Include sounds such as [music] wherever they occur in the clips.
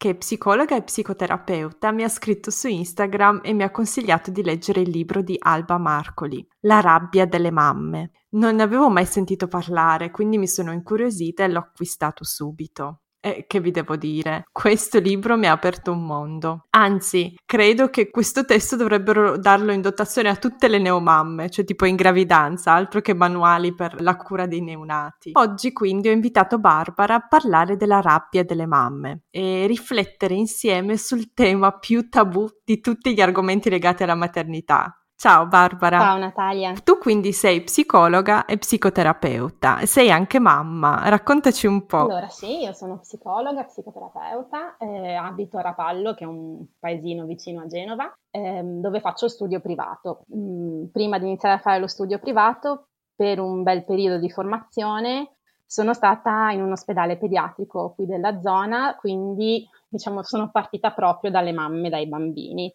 che è psicologa e psicoterapeuta, mi ha scritto su Instagram e mi ha consigliato di leggere il libro di Alba Marcoli, La rabbia delle mamme. Non ne avevo mai sentito parlare, quindi mi sono incuriosita e l'ho acquistato subito. E che vi devo dire? Questo libro mi ha aperto un mondo. Anzi, credo che questo testo dovrebbero darlo in dotazione a tutte le neomamme, cioè tipo in gravidanza, altro che manuali per la cura dei neonati. Oggi quindi ho invitato Barbara a parlare della rabbia delle mamme e riflettere insieme sul tema più tabù di tutti gli argomenti legati alla maternità, Ciao Barbara. Ciao Natalia. Tu quindi sei psicologa e psicoterapeuta, sei anche mamma, raccontaci un po'. Allora sì, io sono psicologa, psicoterapeuta, eh, abito a Rapallo che è un paesino vicino a Genova eh, dove faccio studio privato. Mm, prima di iniziare a fare lo studio privato, per un bel periodo di formazione sono stata in un ospedale pediatrico qui della zona, quindi diciamo sono partita proprio dalle mamme, dai bambini.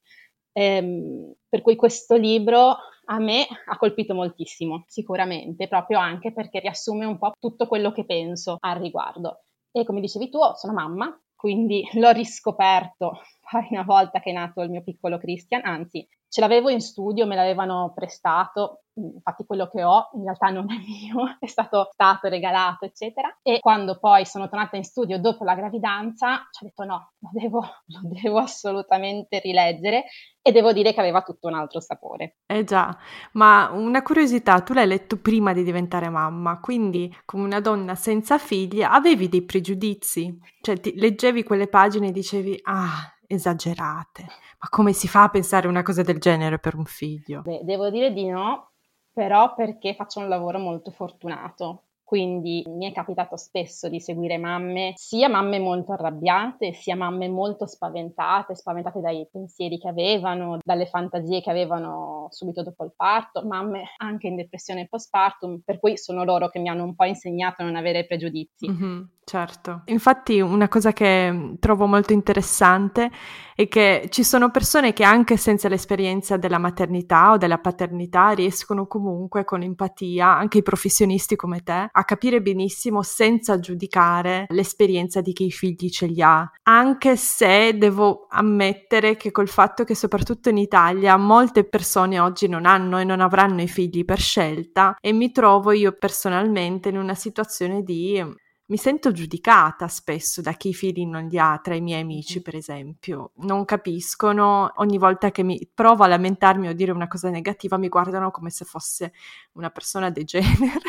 Ehm, per cui questo libro a me ha colpito moltissimo, sicuramente, proprio anche perché riassume un po' tutto quello che penso al riguardo. E come dicevi tu, sono mamma, quindi l'ho riscoperto poi [laughs] una volta che è nato il mio piccolo Christian, anzi ce l'avevo in studio, me l'avevano prestato, infatti quello che ho in realtà non è [laughs] mio, è stato stato regalato, eccetera. E quando poi sono tornata in studio dopo la gravidanza, ci ho detto no, lo devo, [laughs] lo devo assolutamente rileggere e devo dire che aveva tutto un altro sapore. Eh già, ma una curiosità, tu l'hai letto prima di diventare mamma, quindi come una donna senza figli avevi dei pregiudizi? Cioè ti, leggevi quelle pagine e dicevi ah esagerate. Ma come si fa a pensare una cosa del genere per un figlio? Beh, devo dire di no, però perché faccio un lavoro molto fortunato. Quindi mi è capitato spesso di seguire mamme, sia mamme molto arrabbiate, sia mamme molto spaventate, spaventate dai pensieri che avevano, dalle fantasie che avevano subito dopo il parto, mamme anche in depressione postpartum, per cui sono loro che mi hanno un po' insegnato a non avere pregiudizi. Mm-hmm. Certo, infatti una cosa che trovo molto interessante è che ci sono persone che anche senza l'esperienza della maternità o della paternità riescono comunque con empatia, anche i professionisti come te, a capire benissimo senza giudicare l'esperienza di chi i figli ce li ha, anche se devo ammettere che col fatto che soprattutto in Italia molte persone oggi non hanno e non avranno i figli per scelta e mi trovo io personalmente in una situazione di mi sento giudicata spesso da chi i figli non li ha, tra i miei amici per esempio. Non capiscono, ogni volta che mi provo a lamentarmi o dire una cosa negativa mi guardano come se fosse una persona degenere.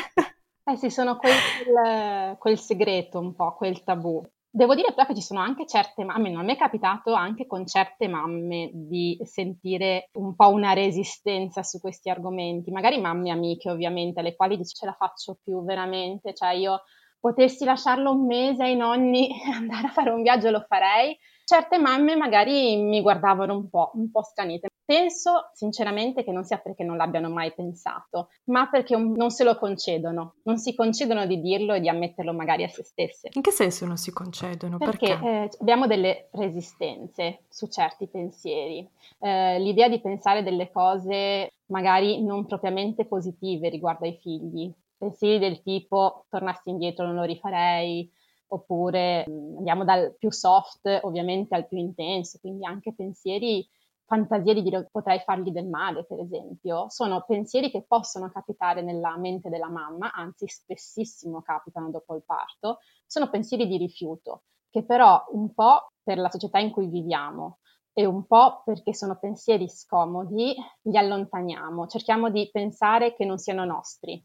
Eh sì, sono quel, quel segreto un po', quel tabù. Devo dire però che ci sono anche certe mamme, non mi è capitato anche con certe mamme di sentire un po' una resistenza su questi argomenti, magari mamme amiche ovviamente, alle quali dice ce la faccio più veramente, cioè io potessi lasciarlo un mese ai nonni [laughs] e andare a fare un viaggio lo farei. Certe mamme magari mi guardavano un po', un po' stranite. Penso sinceramente che non sia perché non l'abbiano mai pensato, ma perché non se lo concedono, non si concedono di dirlo e di ammetterlo magari a se stesse. In che senso non si concedono? Perché, perché? Eh, abbiamo delle resistenze su certi pensieri. Eh, l'idea di pensare delle cose magari non propriamente positive riguardo ai figli, pensieri del tipo tornassi indietro non lo rifarei, oppure mm, andiamo dal più soft ovviamente al più intenso, quindi anche pensieri, fantasie di dire potrei fargli del male, per esempio, sono pensieri che possono capitare nella mente della mamma, anzi spessissimo capitano dopo il parto, sono pensieri di rifiuto, che però un po' per la società in cui viviamo, e un po' perché sono pensieri scomodi, li allontaniamo, cerchiamo di pensare che non siano nostri,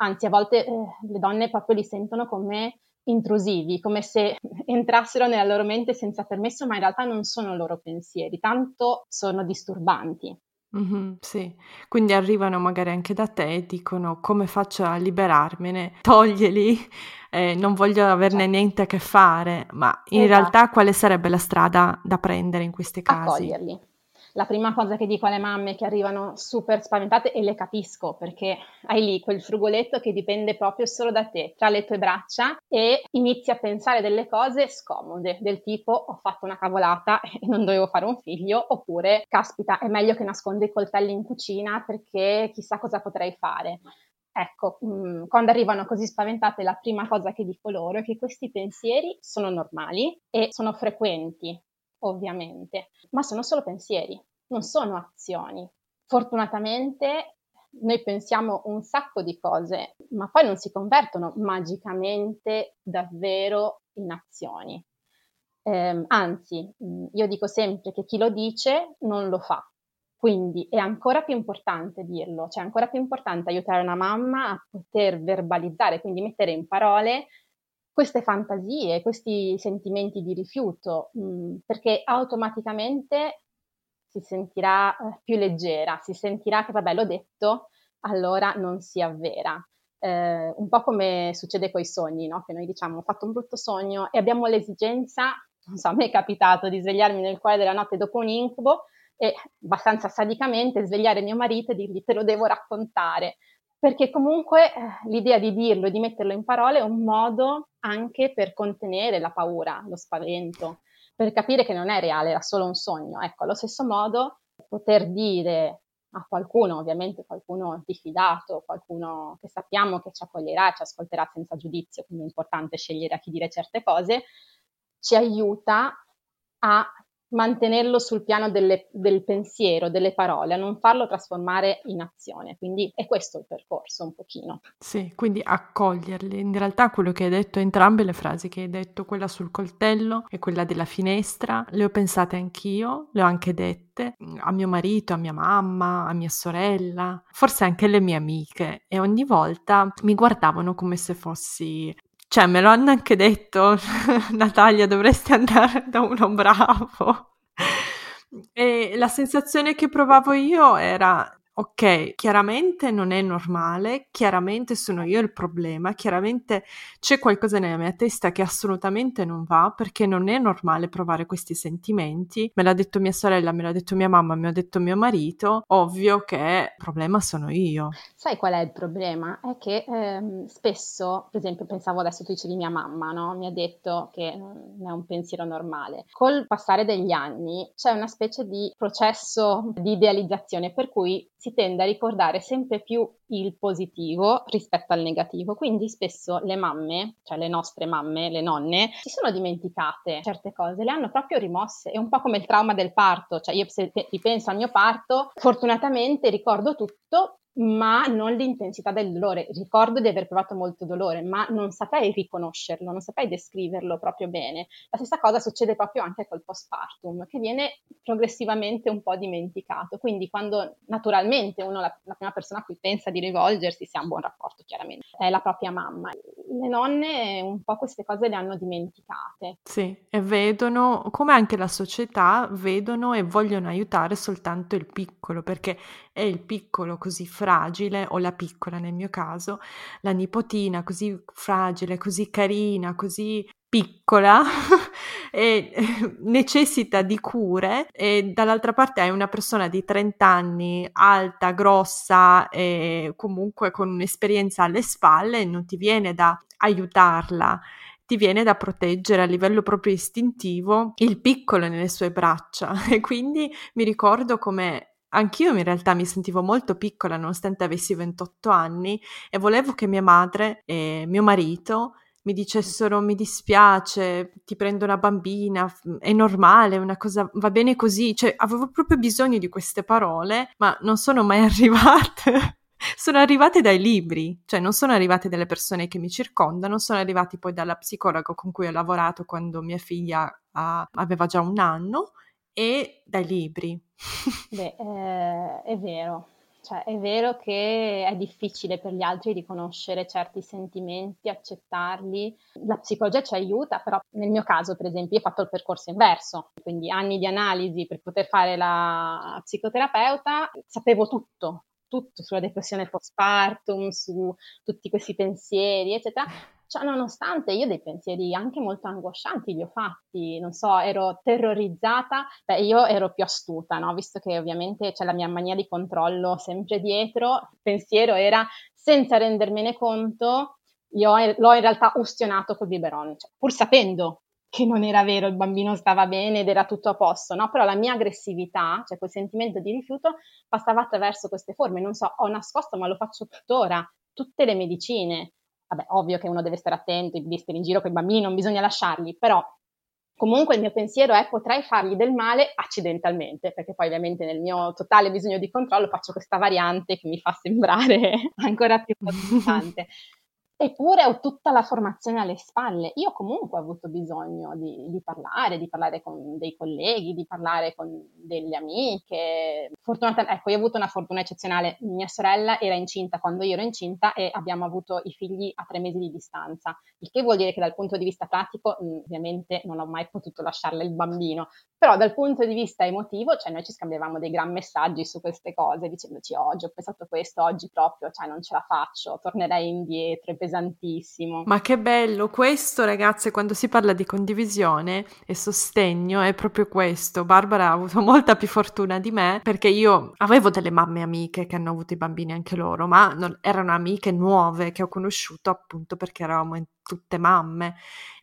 anzi a volte eh, le donne proprio li sentono come intrusivi, come se [laughs] entrassero nella loro mente senza permesso, ma in realtà non sono loro pensieri, tanto sono disturbanti. Mm-hmm, sì, quindi arrivano magari anche da te e dicono come faccio a liberarmene, toglieli, [laughs] eh, non voglio averne certo. niente a che fare, ma in esatto. realtà quale sarebbe la strada da prendere in questi casi? Accoglierli, la prima cosa che dico alle mamme che arrivano super spaventate e le capisco perché hai lì quel frugoletto che dipende proprio solo da te, tra le tue braccia e inizi a pensare delle cose scomode, del tipo ho fatto una cavolata [laughs] e non dovevo fare un figlio, oppure caspita è meglio che nascondo i coltelli in cucina perché chissà cosa potrei fare. Ecco, mh, mm, quando arrivano così spaventate, la prima cosa che dico loro è che questi pensieri sono normali e sono frequenti, ovviamente, ma sono solo pensieri, non sono azioni. Fortunatamente noi pensiamo un sacco di cose, ma poi non si convertono magicamente davvero in azioni. Eh, anzi, mm, io dico sempre che chi lo dice non lo fa. Quindi è ancora più importante dirlo, cioè è ancora più importante aiutare una mamma a poter verbalizzare, quindi mettere in parole queste fantasie, questi sentimenti di rifiuto, mh, mm, perché automaticamente si sentirà eh, più leggera, si sentirà che vabbè l'ho detto, allora non si avvera. Eh, un po' come succede con i sogni, no? che noi diciamo ho fatto un brutto sogno e abbiamo l'esigenza, [laughs] non so, a me è capitato di svegliarmi nel cuore della notte dopo un incubo e abbastanza sadicamente svegliare mio marito e dirgli te lo devo raccontare, perché comunque eh, l'idea di dirlo e di metterlo in parole è un modo anche per contenere la paura, lo spavento, per capire che non è reale, era solo un sogno. Ecco, allo stesso modo poter dire a qualcuno, ovviamente qualcuno di fidato, qualcuno che sappiamo che ci accoglierà, ci ascolterà senza giudizio, quindi è importante scegliere a chi dire certe cose, ci aiuta a mantenerlo sul piano delle, del pensiero, delle parole, a non farlo trasformare in azione. Quindi è questo il percorso un pochino. Sì, quindi accoglierli. In realtà quello che hai detto, entrambe le frasi che hai detto, quella sul coltello e quella della finestra, le ho pensate anch'io, le ho anche dette a mio marito, a mia mamma, a mia sorella, forse anche alle mie amiche e ogni volta mi guardavano come se fossi cioè, me lo hanno anche detto, [laughs] Natalia, dovresti andare da uno bravo. E la sensazione che provavo io era ok, chiaramente non è normale, chiaramente sono io il problema, chiaramente c'è qualcosa nella mia testa che assolutamente non va perché non è normale provare questi sentimenti. Me l'ha detto mia sorella, me l'ha detto mia mamma, me l'ha detto mio marito, ovvio che il problema sono io. Sai qual è il problema? È che ehm, spesso, per esempio, pensavo adesso tu dicevi mia mamma, no? Mi ha detto che non è un pensiero normale. Col passare degli anni c'è una specie di processo di idealizzazione per cui si tende a ricordare sempre più il positivo rispetto al negativo. Quindi spesso le mamme, cioè le nostre mamme, le nonne, si sono dimenticate certe cose, le hanno proprio rimosse. È un po' come il trauma del parto, cioè io se ripenso al mio parto, fortunatamente ricordo tutto, ma non l'intensità del dolore. Ricordo di aver provato molto dolore, ma non saprei riconoscerlo, non saprei descriverlo proprio bene. La stessa cosa succede proprio anche col postpartum, che viene progressivamente un po' dimenticato. Quindi quando naturalmente uno, la, la prima persona a cui pensa di rivolgersi, si ha un buon rapporto chiaramente, è la propria mamma. Le nonne un po' queste cose le hanno dimenticate. Sì, e vedono, come anche la società, vedono e vogliono aiutare soltanto il piccolo, perché è il piccolo così fragile, o la piccola nel mio caso, la nipotina così fragile, così carina, così piccola [laughs] e [laughs] necessita di cure e dall'altra parte hai una persona di 30 anni alta, grossa e comunque con un'esperienza alle spalle e non ti viene da aiutarla ti viene da proteggere a livello proprio istintivo il piccolo nelle sue braccia. [laughs] E quindi mi ricordo come Anch'io in realtà mi sentivo molto piccola nonostante avessi 28 anni e volevo che mia madre e mio marito mi dicessero mi dispiace, ti prendo una bambina, è normale, una cosa va bene così, cioè avevo proprio bisogno di queste parole, ma non sono mai [laughs] arrivate. sono arrivate dai libri, cioè non sono arrivate dalle persone che mi circondano, sono arrivati poi dalla psicologa con cui ho lavorato quando mia figlia ha, aveva già un anno e dai libri. [laughs] Beh, eh, è vero, cioè è vero che è difficile per gli altri riconoscere certi sentimenti, accettarli. La psicologia ci aiuta, però nel mio caso, per esempio, io ho fatto il percorso inverso, quindi anni di analisi per poter fare la psicoterapeuta, sapevo tutto, tutto sulla depressione postpartum, su tutti questi pensieri, eccetera Cioè, nonostante io dei pensieri anche molto angoscianti li ho fatti, non so, ero terrorizzata, beh, io ero più astuta, no? Visto che ovviamente c'è la mia mania di controllo sempre dietro, il pensiero era senza rendermene conto, io l'ho in realtà ustionato col biberon, cioè, pur sapendo che non era vero, il bambino stava bene ed era tutto a posto, no? Però la mia aggressività, cioè quel sentimento di rifiuto, passava attraverso queste forme. Non so, ho nascosto, ma lo faccio tuttora, tutte le medicine. Vabbè, ovvio che uno deve stare attento, devi stare in giro con i bambini, non bisogna lasciarli, però comunque il mio pensiero è potrei fargli del male accidentalmente, perché poi ovviamente nel mio totale bisogno di controllo faccio questa variante che mi fa sembrare [laughs] ancora più importante. [laughs] Eppure ho tutta la formazione alle spalle. Io comunque ho avuto bisogno di, di, parlare, di parlare con dei colleghi, di parlare con delle amiche. Fortunatamente, ecco, io ho avuto una fortuna eccezionale. Mia sorella era incinta quando io ero incinta e abbiamo avuto i figli a tre mesi di distanza. Il che vuol dire che dal punto di vista pratico, mm, ovviamente non ho mai potuto lasciarle il bambino, però dal punto di vista emotivo, cioè noi ci scambiavamo dei gran messaggi su queste cose, dicendoci oggi ho pensato questo, oggi proprio, cioè non ce la faccio, tornerei indietro, è pesantissimo. Ma che bello, questo ragazze, quando si parla di condivisione e sostegno è proprio questo. Barbara ha avuto [laughs] molta più fortuna di me perché io avevo delle mamme amiche che hanno avuto i bambini anche loro, ma non, erano amiche nuove che ho conosciuto appunto perché eravamo in tutte mamme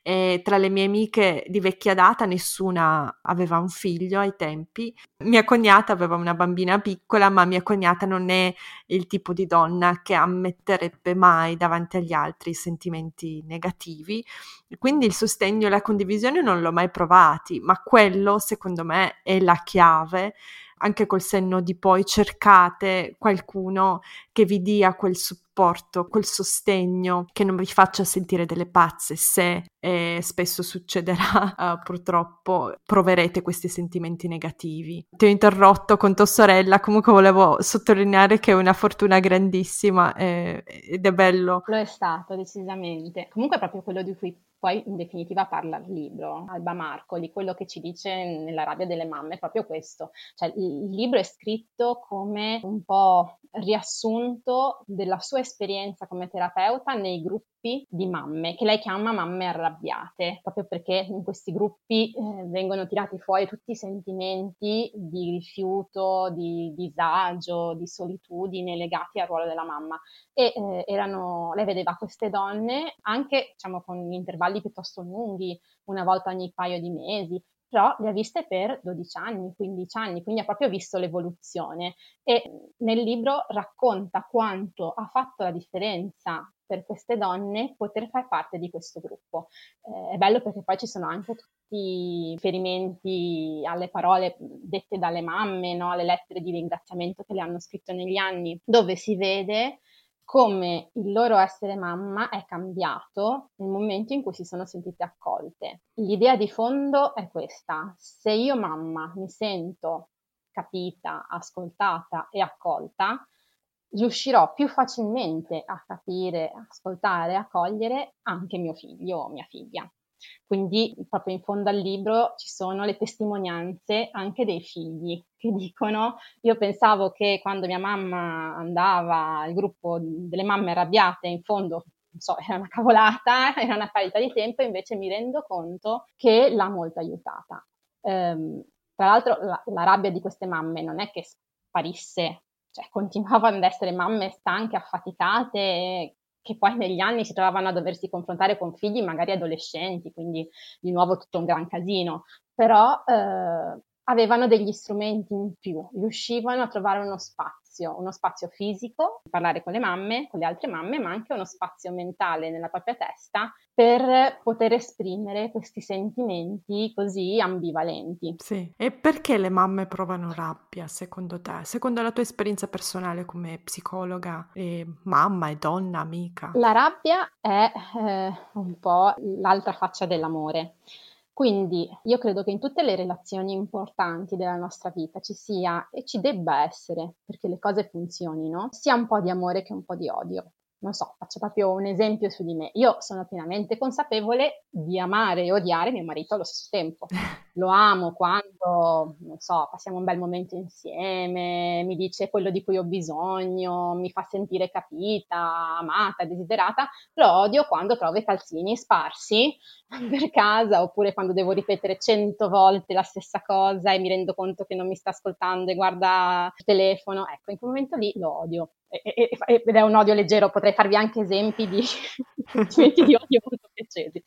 e tra le mie amiche di vecchia data nessuna aveva un figlio ai tempi. Mia cognata aveva una bambina piccola, ma mia cognata non è il tipo di donna che ammetterebbe mai davanti agli altri sentimenti negativi. Quindi il sostegno e la condivisione non l'ho mai provati, ma quello secondo me è la chiave anche col senno di poi cercate qualcuno che vi dia quel supporto, quel sostegno, che non vi faccia sentire delle pazze se e spesso succederà, uh, [laughs] purtroppo proverete questi sentimenti negativi. Ti ho interrotto con tua sorella, comunque volevo sottolineare che è una fortuna grandissima eh, ed è bello. Lo è stato, decisamente. Comunque è proprio quello di cui poi in definitiva parla il libro, Alba Marcoli, quello che ci dice nella rabbia delle mamme è proprio questo, cioè il libro è scritto come un po' riassunto della sua esperienza come terapeuta nei gruppi di mamme, che lei chiama mamme arrabbiate, proprio perché in questi gruppi eh, vengono tirati fuori tutti i sentimenti di rifiuto, di disagio, di solitudine legati al ruolo della mamma. E eh, erano, lei vedeva queste donne anche diciamo, con intervalli piuttosto lunghi, una volta ogni paio di mesi, però le ha viste per 12 anni, 15 anni, quindi ha proprio visto l'evoluzione e nel libro racconta quanto ha fatto la differenza per queste donne poter far parte di questo gruppo. Eh, è bello perché poi ci sono anche tutti i riferimenti alle parole dette dalle mamme, no? alle lettere di ringraziamento che le hanno scritto negli anni, dove si vede come il loro essere mamma è cambiato nel momento in cui si sono sentite accolte. L'idea di fondo è questa, se io mamma mi sento capita, ascoltata e accolta, riuscirò più facilmente a capire, ascoltare, accogliere anche mio figlio o mia figlia. Quindi proprio in fondo al libro ci sono le testimonianze anche dei figli che dicono io pensavo che quando mia mamma andava al gruppo delle mamme arrabbiate in fondo non so, era una cavolata, [laughs] era una parità di tempo, invece mi rendo conto che l'ha molto aiutata. Um, tra l'altro la, la, rabbia di queste mamme non è che sparisse, cioè continuavano ad essere mamme stanche, affaticate, che poi negli anni si trovavano a doversi confrontare con figli magari adolescenti, quindi di nuovo tutto un gran casino, però eh, avevano degli strumenti in più, riuscivano a trovare uno spazio, uno spazio fisico, parlare con le mamme, con le altre mamme, ma anche uno spazio mentale nella propria testa per poter esprimere questi sentimenti così ambivalenti. Sì, e perché le mamme provano rabbia secondo te? Secondo la tua esperienza personale come psicologa e mamma e donna, amica? La rabbia è eh, un po' l'altra faccia dell'amore. Quindi io credo che in tutte le relazioni importanti della nostra vita ci sia e ci debba essere, perché le cose funzionino, sia un po' di amore che un po' di odio. Non so, faccio proprio un esempio su di me. Io sono pienamente consapevole di amare e odiare mio marito allo stesso tempo. [laughs] lo amo quando, non so, passiamo un bel momento insieme, mi dice quello di cui ho bisogno, mi fa sentire capita, amata, desiderata, lo odio quando trovo i calzini sparsi [laughs] per casa oppure quando devo ripetere cento volte la stessa cosa e mi rendo conto che non mi sta ascoltando e guarda il telefono, ecco, in quel momento lì lo odio. ed è un odio leggero, potrei farvi anche esempi di [laughs] di odio molto piacevoli.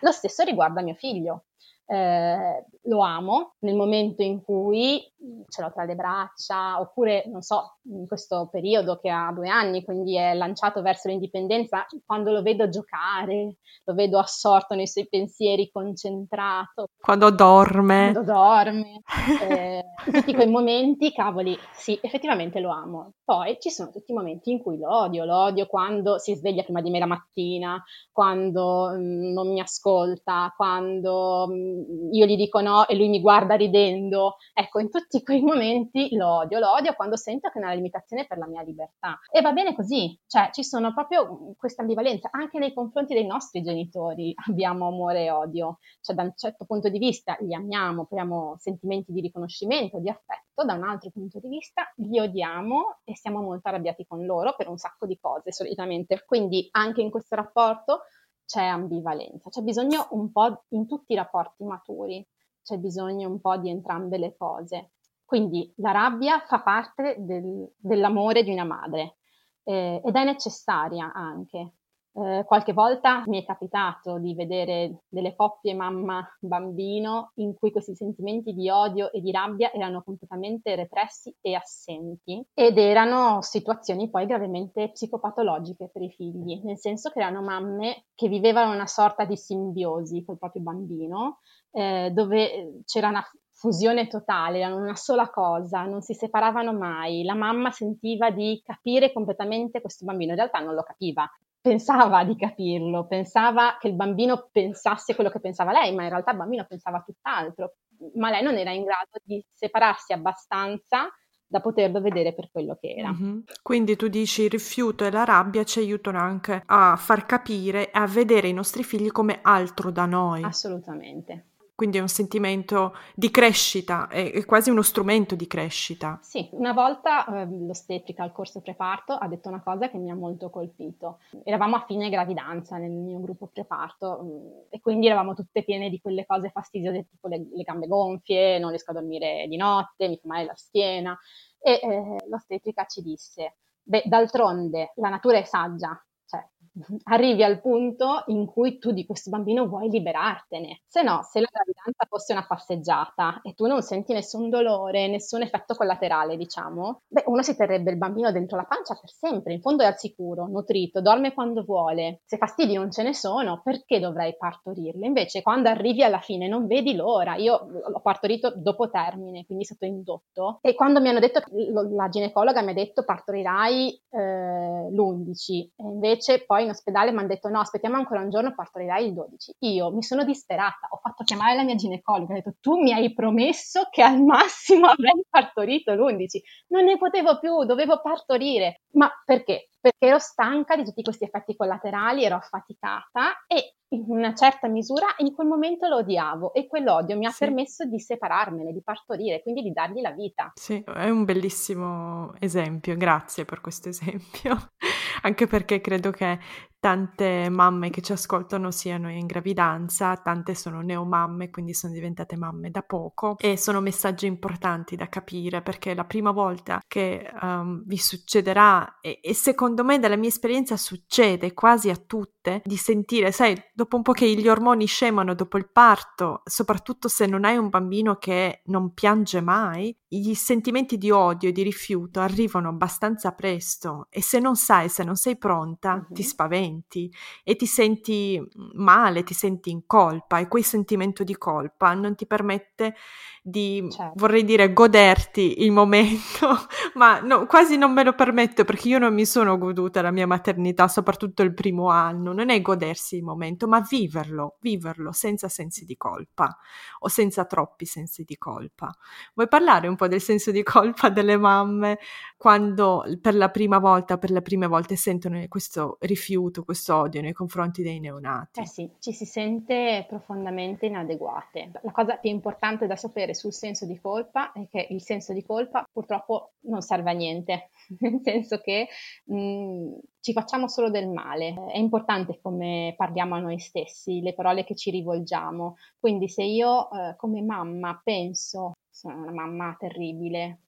Lo stesso riguarda mio figlio eh, lo amo nel momento in cui ce l'ho tra le braccia, oppure, non so, in questo periodo che ha due anni, quindi è lanciato verso l'indipendenza, quando lo vedo giocare, lo vedo assorto nei suoi pensieri, concentrato. Quando dorme. Quando dorme. [laughs] Eh, tutti quei momenti, cavoli, sì, effettivamente lo amo. Poi ci sono tutti i momenti in cui lo odio, lo odio quando si sveglia prima di me la mattina, quando mh, mm, non mi ascolta, quando mh, mm, io gli dico no e lui mi guarda ridendo. Ecco, in tutti quei momenti lo odio, lo odio quando sento che è una limitazione per la mia libertà. E va bene così, cioè ci sono proprio questa ambivalenza anche nei confronti dei nostri genitori. [laughs] Abbiamo amore e odio, cioè da un certo punto di vista li amiamo, proviamo sentimenti di riconoscimento, di affetto, da un altro punto di vista li odiamo e siamo molto arrabbiati con loro per un sacco di cose solitamente. Quindi anche in questo rapporto c'è ambivalenza, c'è bisogno un po' in tutti i rapporti maturi, c'è bisogno un po' di entrambe le cose. Quindi la rabbia fa parte del, dell'amore di una madre eh, ed è necessaria anche, eh, qualche volta mi è capitato di vedere delle coppie mamma-bambino in cui questi sentimenti di odio e di rabbia erano completamente repressi e assenti ed erano situazioni poi gravemente psicopatologiche per i figli, nel senso che erano mamme che vivevano una sorta di simbiosi col proprio bambino, eh, dove c'era una fusione totale, erano una sola cosa, non si separavano mai. La mamma sentiva di capire completamente questo bambino, in realtà non lo capiva, pensava di capirlo, pensava che il bambino pensasse quello che pensava lei, ma in realtà il bambino pensava tutt'altro, ma lei non era in grado di separarsi abbastanza da poterlo vedere per quello che era. Mm-hmm. Quindi tu dici il rifiuto e la rabbia ci aiutano anche a far capire e a vedere i nostri figli come altro da noi. Assolutamente quindi è un sentimento di crescita, è, quasi uno strumento di crescita. Sì, una volta eh, l'ostetrica al corso preparto ha detto una cosa che mi ha molto colpito. Eravamo a fine gravidanza nel mio gruppo preparto mm, e quindi eravamo tutte piene di quelle cose fastidiose, tipo le, le gambe gonfie, non riesco a dormire di notte, mi fa male la schiena e eh, l'ostetrica ci disse, beh, d'altronde la natura è saggia, arrivi al punto in cui tu di questo bambino vuoi liberartene. Se no, se la gravidanza fosse una passeggiata e tu non senti nessun dolore, nessun effetto collaterale, diciamo, beh, uno si terrebbe il bambino dentro la pancia per sempre, in fondo è al sicuro, nutrito, dorme quando vuole. Se fastidi non ce ne sono, perché dovrei partorirle? Invece, quando arrivi alla fine non vedi l'ora. Io l'ho partorito dopo termine, quindi è stato indotto. E quando mi hanno detto, la ginecologa mi ha detto partorirai eh, l'11, e invece poi in ospedale mi hanno detto no, aspettiamo ancora un giorno, partorirai il 12. Io mi sono disperata, ho fatto chiamare la mia ginecologa, ho detto tu mi hai promesso che al massimo [laughs] avrei partorito l'11. Non ne potevo più, dovevo partorire. Ma perché? Perché ero stanca di tutti questi effetti collaterali, ero affaticata e in una certa misura in quel momento lo odiavo e quell'odio mi ha sì. permesso di separarmene, di partorire, quindi di dargli la vita. Sì, è un bellissimo esempio, grazie per questo [laughs] esempio, anche perché credo che tante mamme che ci ascoltano siano in gravidanza, tante sono neomamme, quindi sono diventate mamme da poco e sono messaggi importanti da capire perché la prima volta che um, vi succederà e, e secondo me dalla mia esperienza succede quasi a tutte di sentire, sai, dopo un po' che gli ormoni scemano dopo il parto, soprattutto se non hai un bambino che non piange mai, i sentimenti di odio e di rifiuto arrivano abbastanza presto e se non sai, se non sei pronta, uh-huh. ti spaventi e ti senti male, ti senti in colpa e quel sentimento di colpa non ti permette di, certo. vorrei dire, goderti il momento, [laughs] ma no, quasi non me lo permetto perché io non mi sono goduta la mia maternità, soprattutto il primo anno, non è godersi il momento, ma viverlo, viverlo senza sensi di colpa o senza troppi sensi di colpa. Vuoi parlare un po' del senso di colpa delle mamme quando per la prima volta, per le prime volte sentono questo rifiuto, questo odio nei confronti dei neonati. Eh sì, ci si sente profondamente inadeguate. La cosa più importante da sapere sul senso di colpa è che il senso di colpa purtroppo non serve a niente, [laughs] nel senso che mh, mm, ci facciamo solo del male. È importante come parliamo a noi stessi, le parole che ci rivolgiamo. Quindi se io eh, come mamma penso sono una mamma terribile,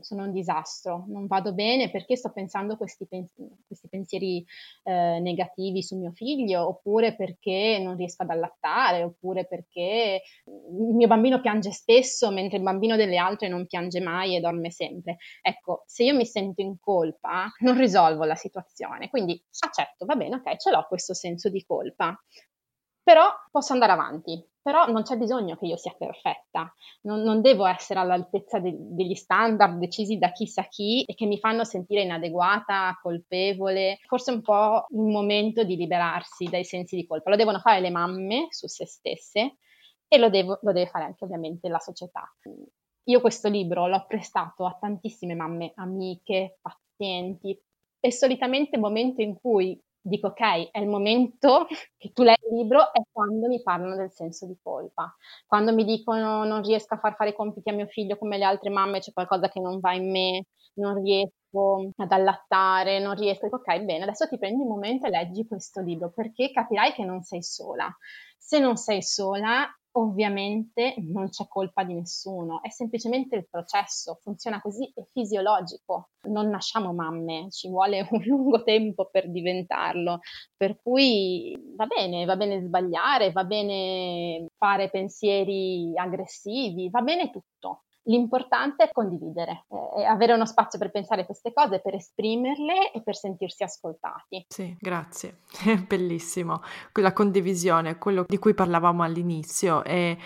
sono un disastro, non vado bene perché sto pensando questi, pens- questi pensieri eh, negativi su mio figlio, oppure perché non riesco ad allattare, oppure perché il mio bambino piange spesso mentre il bambino delle altre non piange mai e dorme sempre. Ecco, se io mi sento in colpa, non risolvo la situazione, quindi accetto, va bene, ok, ce l'ho questo senso di colpa, però posso andare avanti, però non c'è bisogno che io sia perfetta, non, non devo essere all'altezza de- degli standard decisi da chissà chi e che mi fanno sentire inadeguata, colpevole. Forse un po' il momento di liberarsi dai sensi di colpa. Lo devono fare le mamme su se stesse e lo, devo, lo deve fare anche ovviamente la società. Io questo libro l'ho prestato a tantissime mamme, amiche, pazienti e solitamente il momento in cui dico ok, è il momento [laughs] che tu leggi il libro, è quando mi parlano del senso di colpa. Quando mi dicono non riesco a far fare i compiti a mio figlio come le altre mamme, c'è qualcosa che non va in me, non riesco ad allattare, non riesco, dico ok, bene, adesso ti prendi un momento e leggi questo libro perché capirai che non sei sola. Se non sei sola, Ovviamente non c'è colpa di nessuno, è semplicemente il processo, funziona così, è fisiologico. Non nasciamo mamme, ci vuole [laughs] un lungo tempo per diventarlo, per cui va bene, va bene sbagliare, va bene fare pensieri aggressivi, va bene tutto. L'importante è condividere, è avere uno spazio per pensare queste cose, per esprimerle e per sentirsi ascoltati. Sì, grazie, è [laughs] bellissimo. La condivisione, quello di cui parlavamo all'inizio, è,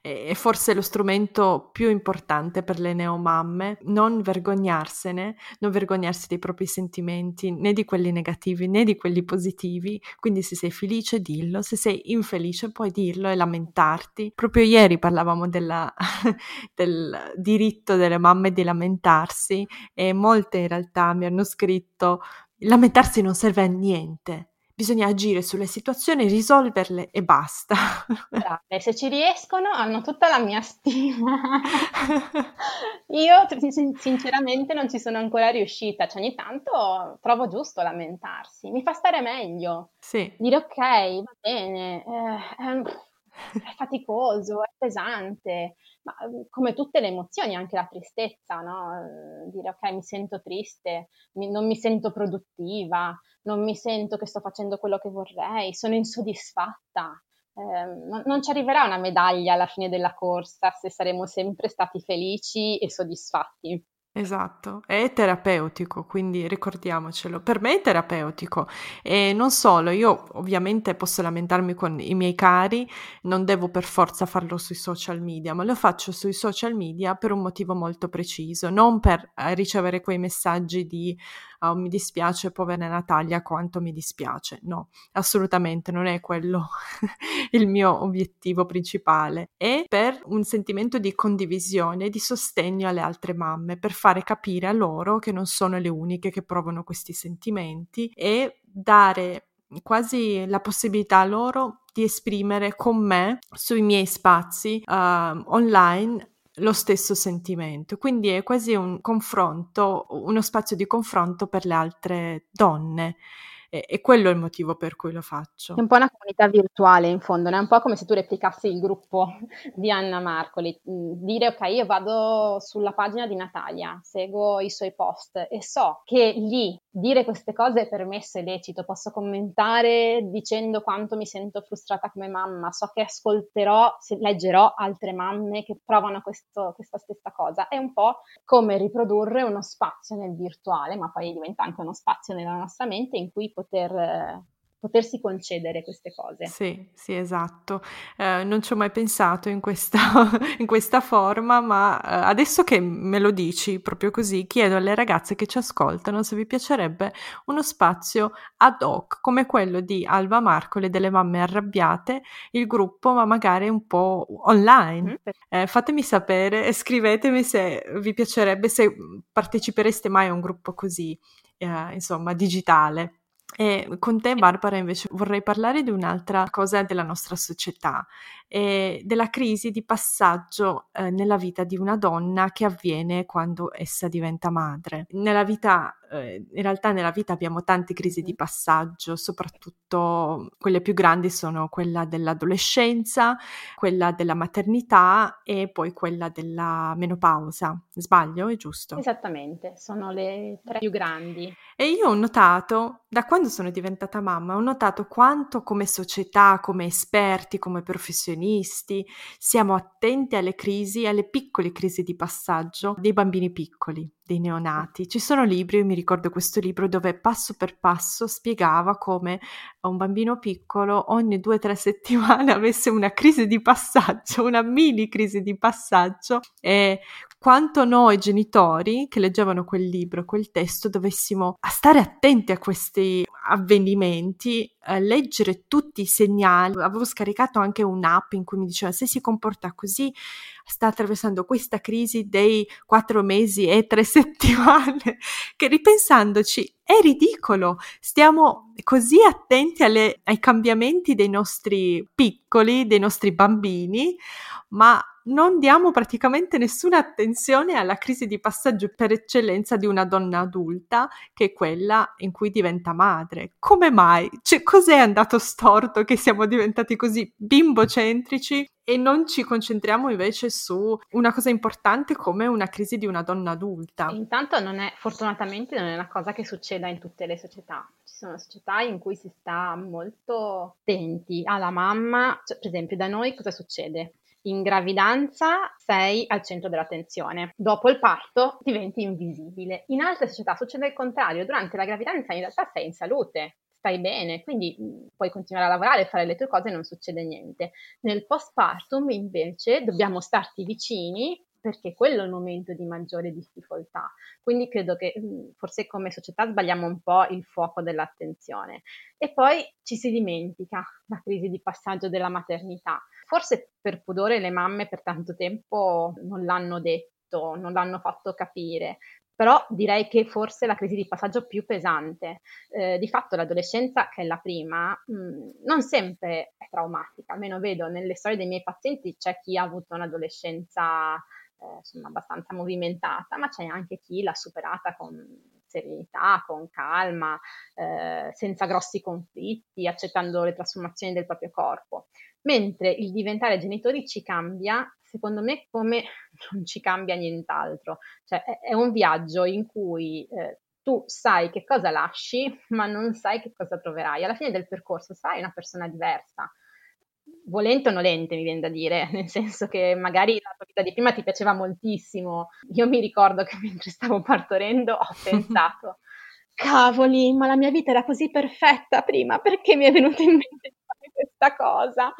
è forse lo strumento più importante per le neomamme, non vergognarsene, non vergognarsi dei propri sentimenti, né di quelli negativi né di quelli positivi. Quindi se sei felice, dillo, se sei infelice puoi dirlo e lamentarti. Proprio ieri parlavamo della, [laughs] del diritto delle mamme di lamentarsi e molte in realtà mi hanno scritto lamentarsi non serve a niente bisogna agire sulle situazioni, risolverle e basta. [laughs] Brave, se ci riescono hanno tutta la mia stima. [laughs] Io sinceramente non ci sono ancora riuscita, cioè ogni tanto trovo giusto lamentarsi, mi fa stare meglio. Sì. Dire ok, va bene, eh, è faticoso, è pesante, ma come tutte le emozioni, anche la tristezza, no? Dire ok, mi sento triste, mi, non mi sento produttiva, non mi sento che sto facendo quello che vorrei, sono insoddisfatta. Eh, non, non, ci arriverà una medaglia alla fine della corsa se saremo sempre stati felici e soddisfatti. Esatto, è terapeutico, quindi ricordiamocelo. Per me è terapeutico. E non solo, io ovviamente posso lamentarmi con i miei cari, non devo per forza farlo sui social media, ma lo faccio sui social media per un motivo molto preciso, non per eh, ricevere quei messaggi di oh, mi dispiace povera Natalia quanto mi dispiace, no, assolutamente non è quello [laughs] il mio obiettivo principale, è per un sentimento di condivisione, di sostegno alle altre mamme, per fare capire a loro che non sono le uniche che provano questi sentimenti e dare quasi la possibilità a loro di esprimere con me sui miei spazi uh, online lo stesso sentimento. Quindi è quasi un confronto, uno spazio di confronto per le altre donne e, e, quello è il motivo per cui lo faccio. È un po' una comunità virtuale in fondo, è un po' come se tu replicassi il gruppo [laughs] di Anna Marcoli, mm, dire ok io vado sulla pagina di Natalia, seguo i suoi post e so che lì dire queste cose è permesso e lecito, posso commentare dicendo quanto mi sento frustrata come mamma, so che ascolterò, leggerò altre mamme che provano questo, questa stessa cosa, è un po' come riprodurre uno spazio nel virtuale, ma poi diventa anche uno spazio nella nostra mente in cui poter potersi concedere queste cose. Sì, sì, esatto. Eh, non ci ho mai pensato in questa, [laughs] in questa forma, ma eh, adesso che me lo dici proprio così, chiedo alle ragazze che ci ascoltano se vi piacerebbe uno spazio ad hoc come quello di Alba Marcole delle mamme arrabbiate, il gruppo, ma magari un po' online. Mm-hmm. Eh, fatemi sapere e scrivetemi se vi piacerebbe, se partecipereste mai a un gruppo così, eh, insomma, digitale. E con te, Barbara, invece vorrei parlare di un'altra cosa della nostra società, eh, della crisi di passaggio eh, nella vita di una donna che avviene quando essa diventa madre. Nella vita eh, in realtà nella vita abbiamo tante crisi di passaggio, soprattutto quelle più grandi sono quella dell'adolescenza, quella della maternità e poi quella della menopausa. Sbaglio? È giusto? Esattamente, sono le tre più grandi. E io ho notato, da quando sono diventata mamma, ho notato quanto come società, come esperti, come professionisti, siamo attenti alle crisi, alle piccole crisi di passaggio dei bambini piccoli dei neonati. Ci sono libri, io mi ricordo questo libro dove passo per passo spiegava come un bambino piccolo ogni due o tre settimane [laughs] avesse una crisi di passaggio, una mini crisi di passaggio e quanto noi genitori che leggevano quel libro, quel testo, dovessimo stare attenti a questi avvenimenti, a leggere tutti i segnali. Avevo scaricato anche un'app in cui mi diceva se si comporta così sta attraversando questa crisi dei quattro mesi e tre [laughs] settimane, che ripensandoci è ridicolo. Stiamo così attenti alle, ai cambiamenti dei nostri piccoli, dei nostri bambini, ma non diamo praticamente nessuna attenzione alla crisi di passaggio per eccellenza di una donna adulta, che è quella in cui diventa madre. Come mai? Cioè, cos'è andato storto che siamo diventati così bimbocentrici e non ci concentriamo invece su una cosa importante come una crisi di una donna adulta? Intanto non è, fortunatamente non è una cosa che succeda in tutte le società. Ci sono società in cui si sta molto attenti alla mamma, cioè, per esempio da noi cosa succede? In gravidanza sei al centro dell'attenzione, dopo il parto diventi invisibile. In altre società succede il contrario, durante la gravidanza in realtà sei in salute, stai bene, quindi mm, puoi continuare a lavorare, fare le tue cose e non succede niente. Nel postpartum invece dobbiamo starti vicini perché quello è il momento di maggiore difficoltà. Quindi credo che mm, forse come società sbagliamo un po' il fuoco dell'attenzione. E poi ci si dimentica la crisi di passaggio della maternità. Forse per pudore le mamme per tanto tempo non l'hanno detto, non l'hanno fatto capire, però direi che forse la crisi di passaggio più pesante. Eh, di fatto l'adolescenza, che è la prima, mh, mm, non sempre è traumatica, almeno vedo nelle storie dei miei pazienti c'è chi ha avuto un'adolescenza eh, insomma, abbastanza movimentata, ma c'è anche chi l'ha superata con serenità, con calma, eh, senza grossi conflitti, accettando le trasformazioni del proprio corpo. Mentre il diventare genitori ci cambia, secondo me, come [laughs] non ci cambia nient'altro. Cioè, è, un viaggio in cui eh, tu sai che cosa lasci, ma non sai che cosa troverai. Alla fine del percorso sarai una persona diversa volente o nolente, mi viene da dire, [laughs] nel senso che magari la tua vita di prima ti piaceva moltissimo. Io mi ricordo che [laughs] mentre stavo partorendo ho [laughs] pensato, cavoli, ma la mia vita era così perfetta prima, perché mi è venuta in mente di fare questa cosa?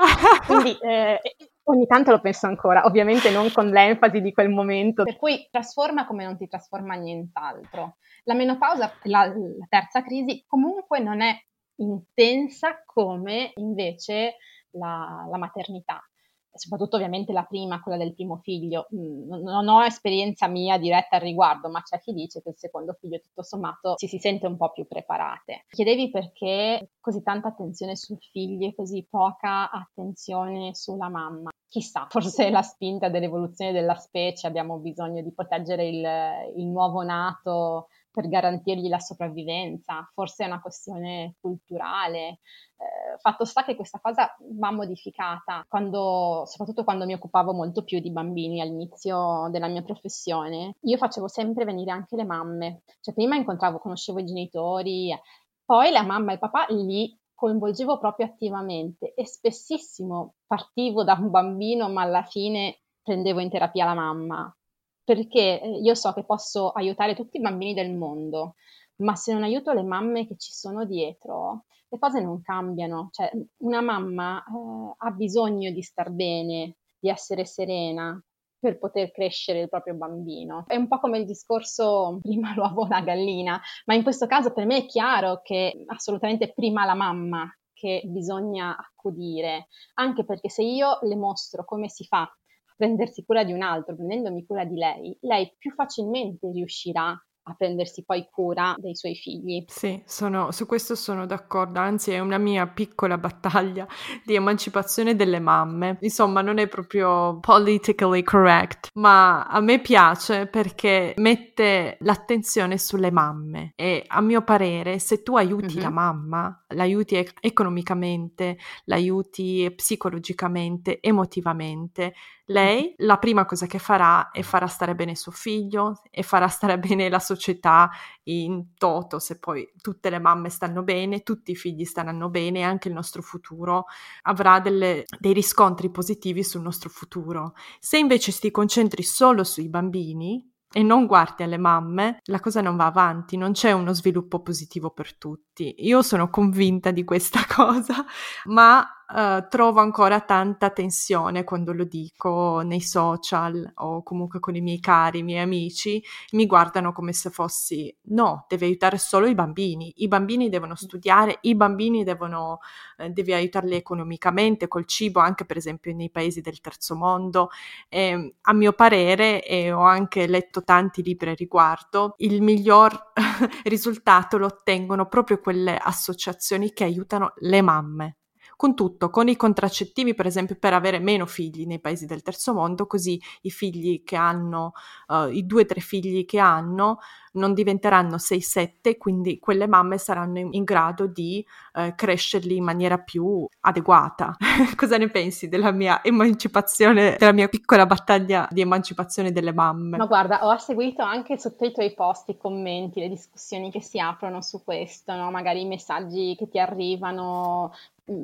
Quindi eh, ogni tanto lo penso ancora, ovviamente non con l'enfasi di quel momento, per cui trasforma come non ti trasforma nient'altro. La menopausa, la, la terza crisi, comunque non è intensa come invece la, la maternità soprattutto ovviamente la prima, quella del primo figlio. Mm, non ho esperienza mia diretta al riguardo, ma c'è chi dice che il secondo figlio tutto sommato ci si sente un po' più preparate. Chiedevi perché così tanta attenzione sul figlio e così poca attenzione sulla mamma. Chissà, forse la spinta dell'evoluzione della specie, abbiamo bisogno di proteggere il, il nuovo nato per garantirgli la sopravvivenza, forse è una questione culturale. Eh, fatto sta che questa cosa va modificata, quando, soprattutto quando mi occupavo molto più di bambini all'inizio della mia professione. Io facevo sempre venire anche le mamme, cioè prima incontravo, conoscevo i genitori, poi la mamma e il papà li coinvolgevo proprio attivamente e spessissimo partivo da un bambino, ma alla fine prendevo in terapia la mamma perché eh, io so che posso aiutare tutti i bambini del mondo, ma se non aiuto le mamme che ci sono dietro, le cose non cambiano. Cioè, una mamma eh, ha bisogno di star bene, di essere serena per poter crescere il proprio bambino. È un po' come il discorso [laughs] prima l'uovo la gallina, ma in questo caso per me è chiaro che assolutamente prima la mamma che bisogna accudire, anche perché se io le mostro come si fa prendersi cura di un altro, prendendomi cura di lei, lei più facilmente riuscirà a prendersi poi cura dei suoi figli. Sì, sono, su questo sono d'accordo, anzi è una mia piccola battaglia di emancipazione delle mamme. Insomma, non è proprio politically correct, ma a me piace perché mette l'attenzione sulle mamme e a mio parere se tu aiuti mm-hmm. la mamma, l'aiuti economicamente, l'aiuti psicologicamente, emotivamente, lei la prima cosa che farà è farà stare bene suo figlio e farà stare [laughs] bene la società in toto, se poi tutte le mamme stanno bene, tutti i figli staranno bene, anche il nostro futuro avrà delle, dei riscontri positivi sul nostro futuro. Se invece ti concentri solo sui bambini, e non guardi alle mamme, la cosa non va avanti, non c'è uno sviluppo positivo per tutti. Io sono convinta di questa [laughs] cosa, ma uh, trovo ancora tanta tensione quando lo dico nei social o comunque con i miei cari, i miei amici, mi guardano come se fossi no, devi aiutare solo i bambini, i bambini devono studiare, i bambini devono, eh, devi aiutarli economicamente, col cibo, anche per esempio nei paesi del terzo mondo. E, a mio parere, e ho anche letto tanti libri a riguardo, il miglior [laughs] risultato lo ottengono proprio quelle associazioni che aiutano le mamme con tutto, con i contraccettivi per esempio per avere meno figli nei paesi del terzo mondo, così i figli che hanno, uh, i due o tre figli che hanno non diventeranno 6-7, quindi quelle mamme saranno in, in grado di uh, crescerli in maniera più adeguata. [laughs] Cosa ne pensi della mia emancipazione, della mia piccola battaglia di emancipazione delle mamme? Ma guarda, ho seguito anche sotto i tuoi post i commenti, le discussioni che si aprono su questo, no? magari i messaggi che ti arrivano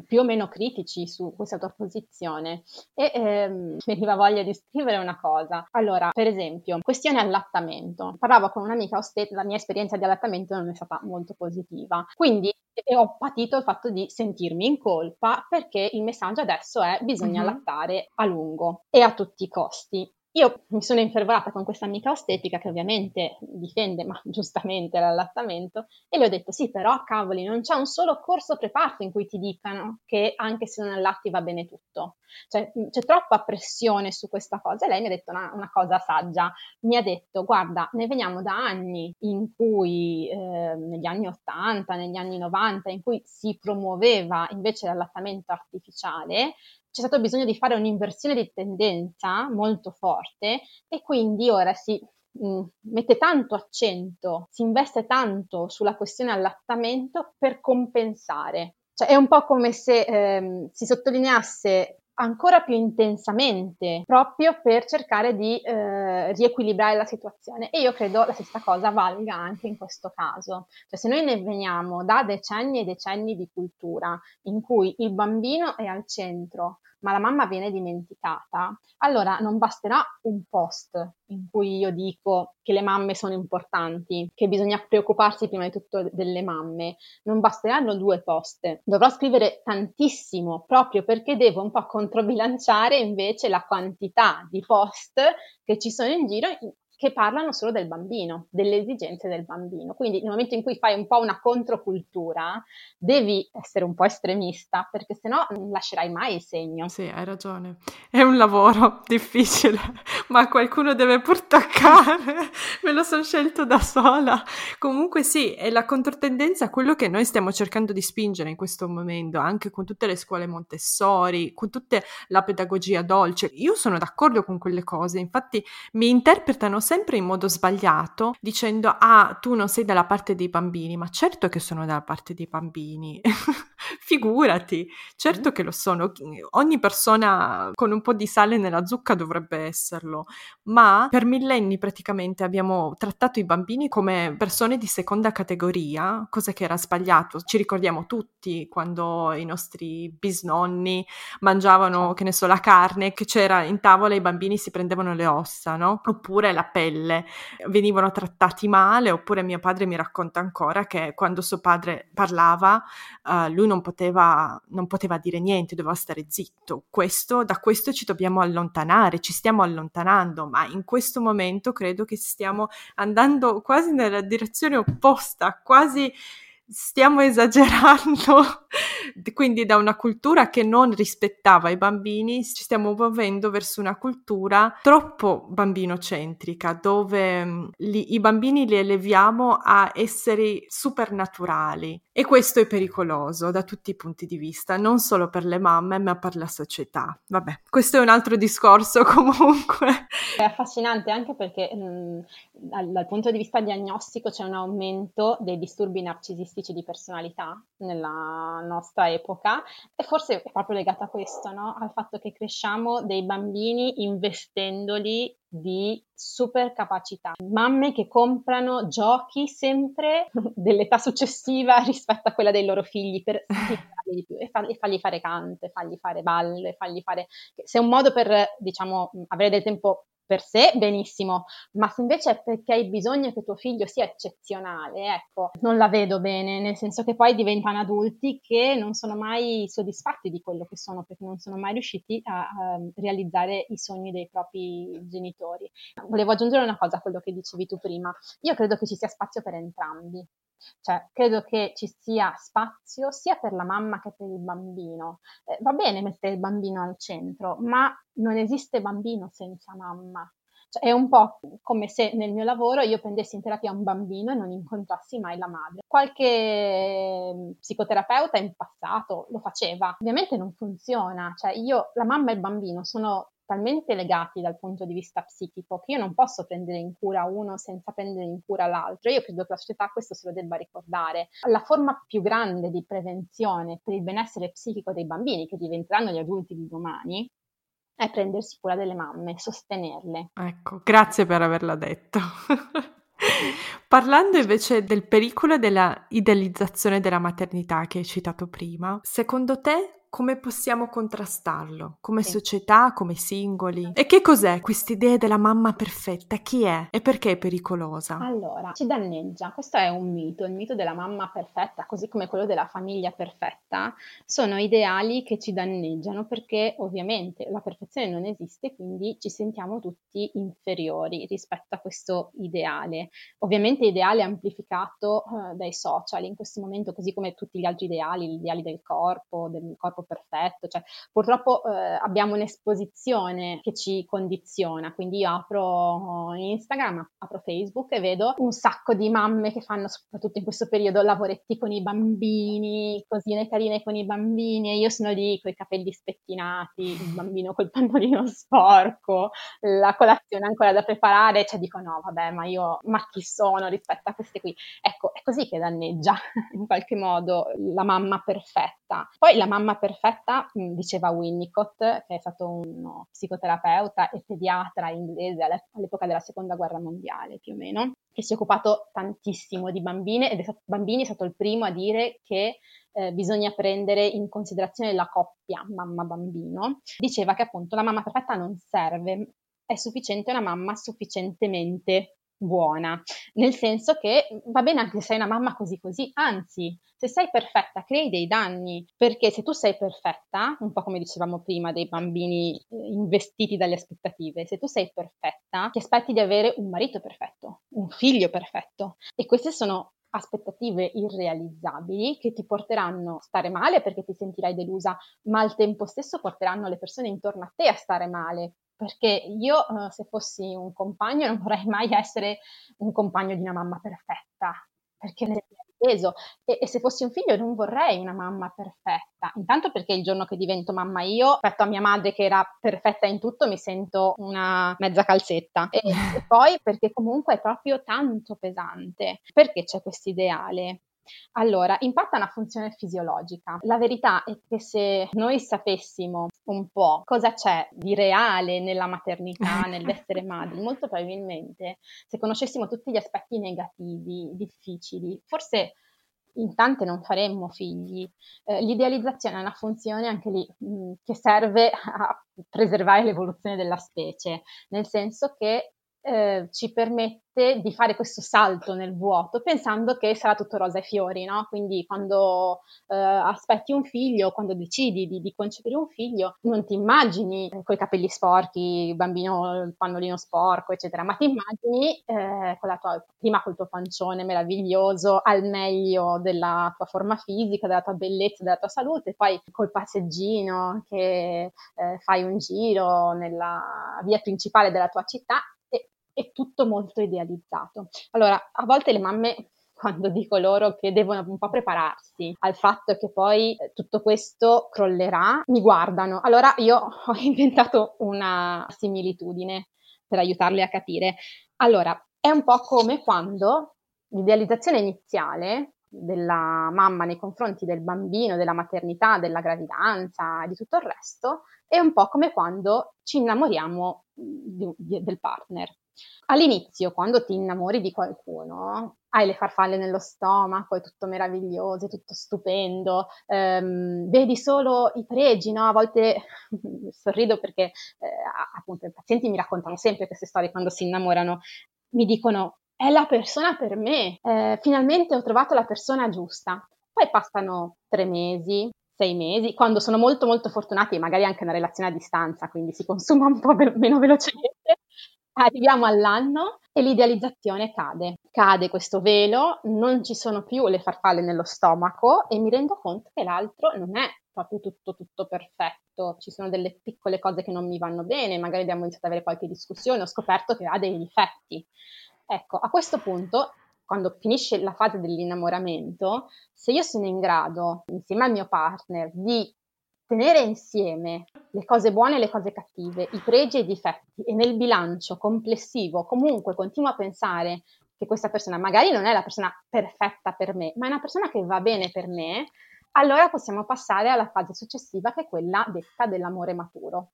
più o meno critici su questa tua posizione e ehm, [laughs] mi veniva voglia di scrivere una cosa. Allora, per esempio, questione allattamento. Parlavo con un'amica ostetra, la mia esperienza di allattamento non è stata molto positiva, quindi ho patito il fatto di sentirmi in colpa perché il messaggio adesso è bisogna mm-hmm. allattare a lungo e a tutti i costi. Io mi sono infervorata con questa amica ostetrica che ovviamente difende, ma giustamente, l'allattamento e le ho detto sì, però cavoli, non c'è un solo corso preparto in cui ti dicano che anche se non allatti va bene tutto. Cioè, c'è troppa pressione su questa cosa e lei mi ha detto una, una cosa saggia, mi ha detto guarda, ne veniamo da anni in cui, eh, negli anni 80, negli anni 90, in cui si promuoveva invece l'allattamento artificiale c'è stato bisogno di fare un'inversione di tendenza molto forte e quindi ora si mm, mette tanto accento, si investe tanto sulla questione allattamento per compensare. Cioè è un po' come se ehm, si sottolineasse ancora più intensamente proprio per cercare di eh, riequilibrare la situazione e io credo la stessa cosa valga anche in questo caso. Cioè se noi ne veniamo da decenni e decenni di cultura in cui il bambino è al centro, ma la mamma viene dimenticata, allora non basterà un post in cui io dico che le mamme sono importanti, che bisogna preoccuparsi prima di tutto delle mamme, non basteranno due post, dovrò scrivere tantissimo proprio perché devo un po' controbilanciare invece la quantità di post che ci sono in giro che parlano solo del bambino, delle esigenze del bambino. Quindi nel momento in cui fai un po' una controcultura, devi essere un po' estremista, perché sennò non lascerai mai il segno. Sì, hai ragione. È un lavoro [laughs] difficile, ma qualcuno deve pur toccare. [laughs] Me lo sono scelto da sola. Comunque sì, è la controtendenza a quello che noi stiamo cercando di spingere in questo momento, anche con tutte le scuole Montessori, con tutta la pedagogia dolce. Io sono d'accordo con quelle cose, infatti mi interpretano sempre in modo sbagliato dicendo ah tu non sei dalla parte dei bambini, ma certo che sono dalla parte dei bambini. [laughs] Figurati, certo che lo sono. Ogni persona con un po' di sale nella zucca dovrebbe esserlo, ma per millenni praticamente abbiamo trattato i bambini come persone di seconda categoria, cosa che era sbagliato. Ci ricordiamo tutti quando i nostri bisnonni mangiavano, che ne so, la carne, che c'era in tavola e i bambini si prendevano le ossa, no? Oppure la pelle, venivano trattati male, oppure mio padre mi racconta ancora che quando suo padre parlava, uh, lui non poteva, non poteva dire niente, doveva stare zitto. Questo, da questo ci dobbiamo allontanare, ci stiamo allontanando, ma in questo momento credo che stiamo andando quasi nella direzione opposta, quasi stiamo [laughs] esagerando quindi da una cultura che non rispettava i bambini ci stiamo muovendo verso una cultura troppo bambinocentrica dove mm, li, i bambini li eleviamo a esseri supernaturali e questo è pericoloso da tutti i punti di vista, non solo per le mamme ma per la società. Vabbè, questo è un altro discorso [laughs] comunque. È affascinante anche perché mh, mm, dal, dal punto di vista diagnostico c'è un aumento dei disturbi narcisistici di personalità nella nostra epoca e forse è proprio legato a questo, no? al fatto che cresciamo dei bambini investendoli di super capacità. Mamme che comprano giochi sempre [laughs] dell'età successiva [laughs] rispetto a quella dei loro figli per [laughs] di più e, fargli, fare canto, fargli fare ballo, fargli fare... Se è un modo per, diciamo, avere del tempo per sé, benissimo, ma se invece è perché hai bisogno che tuo figlio sia eccezionale, ecco, non la vedo bene, nel senso che poi diventano adulti che non sono mai soddisfatti di quello che sono, perché non sono mai riusciti a, a realizzare i sogni dei propri genitori. Volevo aggiungere una cosa a quello che dicevi tu prima. Io credo che ci sia spazio per entrambi. Cioè, credo che ci sia spazio sia per la mamma che per il bambino. Eh, va bene mettere il bambino al centro, ma non esiste bambino senza mamma. Cioè, è un po' come se nel mio lavoro io prendessi in terapia un bambino e non incontrassi mai la madre. Qualche mm, psicoterapeuta in passato lo faceva, ovviamente non funziona, cioè io, la mamma e il bambino sono talmente legati dal punto di vista psichico che io non posso prendere in cura uno senza prendere in cura l'altro. Io credo che la società questo se lo debba ricordare. La forma più grande di prevenzione per il benessere psichico dei bambini, che diventeranno gli adulti di domani, è prendersi cura delle mamme, sostenerle. Ecco, grazie per averla detto. [laughs] Parlando invece del pericolo della idealizzazione della maternità che hai citato prima, secondo te come possiamo contrastarlo come sì. società, come singoli? E che cos'è questa idea della mamma perfetta? Chi è e perché è pericolosa? Allora, ci danneggia. Questo è un mito, il mito della mamma perfetta, così come quello della famiglia perfetta, sono ideali che ci danneggiano perché ovviamente la perfezione non esiste, quindi ci sentiamo tutti inferiori rispetto a questo ideale. Ovviamente ideale amplificato eh, dai social in questo momento, così come tutti gli altri ideali, gli ideali del corpo, del corpo corpo perfetto, cioè purtroppo eh, abbiamo un'esposizione che ci condiziona, quindi io apro Instagram, apro Facebook e vedo un sacco di mamme che fanno soprattutto in questo periodo lavoretti con i bambini, cosine carine con i bambini e io sono lì con i capelli spettinati, il bambino col pannolino sporco, la colazione ancora da preparare, cioè dico no vabbè ma io, ma chi sono rispetto a queste qui? Ecco, è così che danneggia [laughs] in qualche modo la mamma perfetta. Poi la mamma perfetta perfetta, mm, diceva Winnicott, che è stato uno psicoterapeuta e pediatra inglese all'epoca della seconda guerra mondiale più o meno, che si è occupato tantissimo di bambine ed è stato, bambini è stato il primo a dire che eh, bisogna prendere in considerazione la coppia mamma-bambino. Diceva che appunto la mamma perfetta non serve, è sufficiente una mamma sufficientemente buona, nel senso che va bene anche se sei una mamma così così, anzi, se sei perfetta crei dei danni, perché se tu sei perfetta, un po' come dicevamo prima dei bambini eh, investiti dalle aspettative, se tu sei perfetta, ti aspetti di avere un marito perfetto, un figlio perfetto. E queste sono aspettative irrealizzabili che ti porteranno a stare male perché ti sentirai delusa, ma al tempo stesso porteranno le persone intorno a te a stare male perché io uh, se fossi un compagno non vorrei mai essere un compagno di una mamma perfetta, perché ne peso e, e, se fossi un figlio non vorrei una mamma perfetta, intanto perché il giorno che divento mamma io, rispetto a mia madre che era perfetta in tutto, mi sento una mezza calzetta. E, e poi perché comunque è proprio tanto pesante, perché c'è questo ideale allora, impatta una funzione fisiologica. La verità è che se noi sapessimo un po' cosa c'è di reale nella maternità, [laughs] nell'essere madri, molto probabilmente se conoscessimo tutti gli aspetti negativi, difficili, forse in tante non faremmo figli. Eh, l'idealizzazione è una funzione anche lì mh, mm, che serve a preservare l'evoluzione della specie, nel senso che eh, ci permette di fare questo salto nel vuoto pensando che sarà tutto rosa e fiori, no? Quindi quando eh, aspetti un figlio, quando decidi di, di, concepire un figlio, non ti immagini eh, con i capelli sporchi, il bambino, il pannolino sporco, eccetera, ma ti immagini eh, tua, prima col tuo pancione meraviglioso, al meglio della tua forma fisica, della tua bellezza, della tua salute, poi col passeggino che eh, fai un giro nella via principale della tua città è tutto molto idealizzato. Allora, a volte le mamme [laughs] quando dico loro che devono un po' prepararsi al fatto che poi eh, tutto questo crollerà, mi guardano. Allora io [laughs] ho inventato una similitudine per aiutarle a capire. Allora, è un po' come quando l'idealizzazione iniziale della mamma nei confronti del bambino, della maternità, della gravidanza di tutto il resto, è un po' come quando ci innamoriamo di, di, del partner. All'inizio, quando ti innamori di qualcuno, hai le farfalle nello stomaco, è tutto meraviglioso, è tutto stupendo, ehm, vedi solo i pregi, no? A volte [laughs] sorrido perché eh, appunto i pazienti mi raccontano sempre queste storie quando si innamorano, mi dicono è la persona per me, eh, finalmente ho trovato la persona giusta. Poi passano tre mesi, sei mesi, quando sono molto molto fortunati e magari anche una relazione a distanza, quindi si consuma un po' meno velocemente, arriviamo all'anno e l'idealizzazione cade. Cade questo velo, non ci sono più le farfalle nello stomaco e mi rendo conto che l'altro non è proprio tutto, tutto perfetto. Ci sono delle piccole cose che non mi vanno bene, magari abbiamo iniziato ad avere qualche discussione, ho scoperto che ha dei difetti. Ecco, a questo punto quando finisce la fase dell'innamoramento, se io sono in grado, insieme al mio partner, di tenere insieme le cose buone e le cose cattive, i pregi e i difetti e nel bilancio complessivo comunque continuo a pensare che questa persona magari non è la persona perfetta per me, ma è una persona che va bene per me, allora possiamo passare alla fase successiva che è quella detta dell'amore maturo.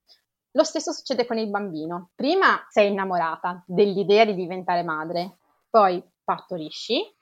Lo stesso succede con il bambino. Prima sei innamorata dell'idea di diventare madre, poi partorisci,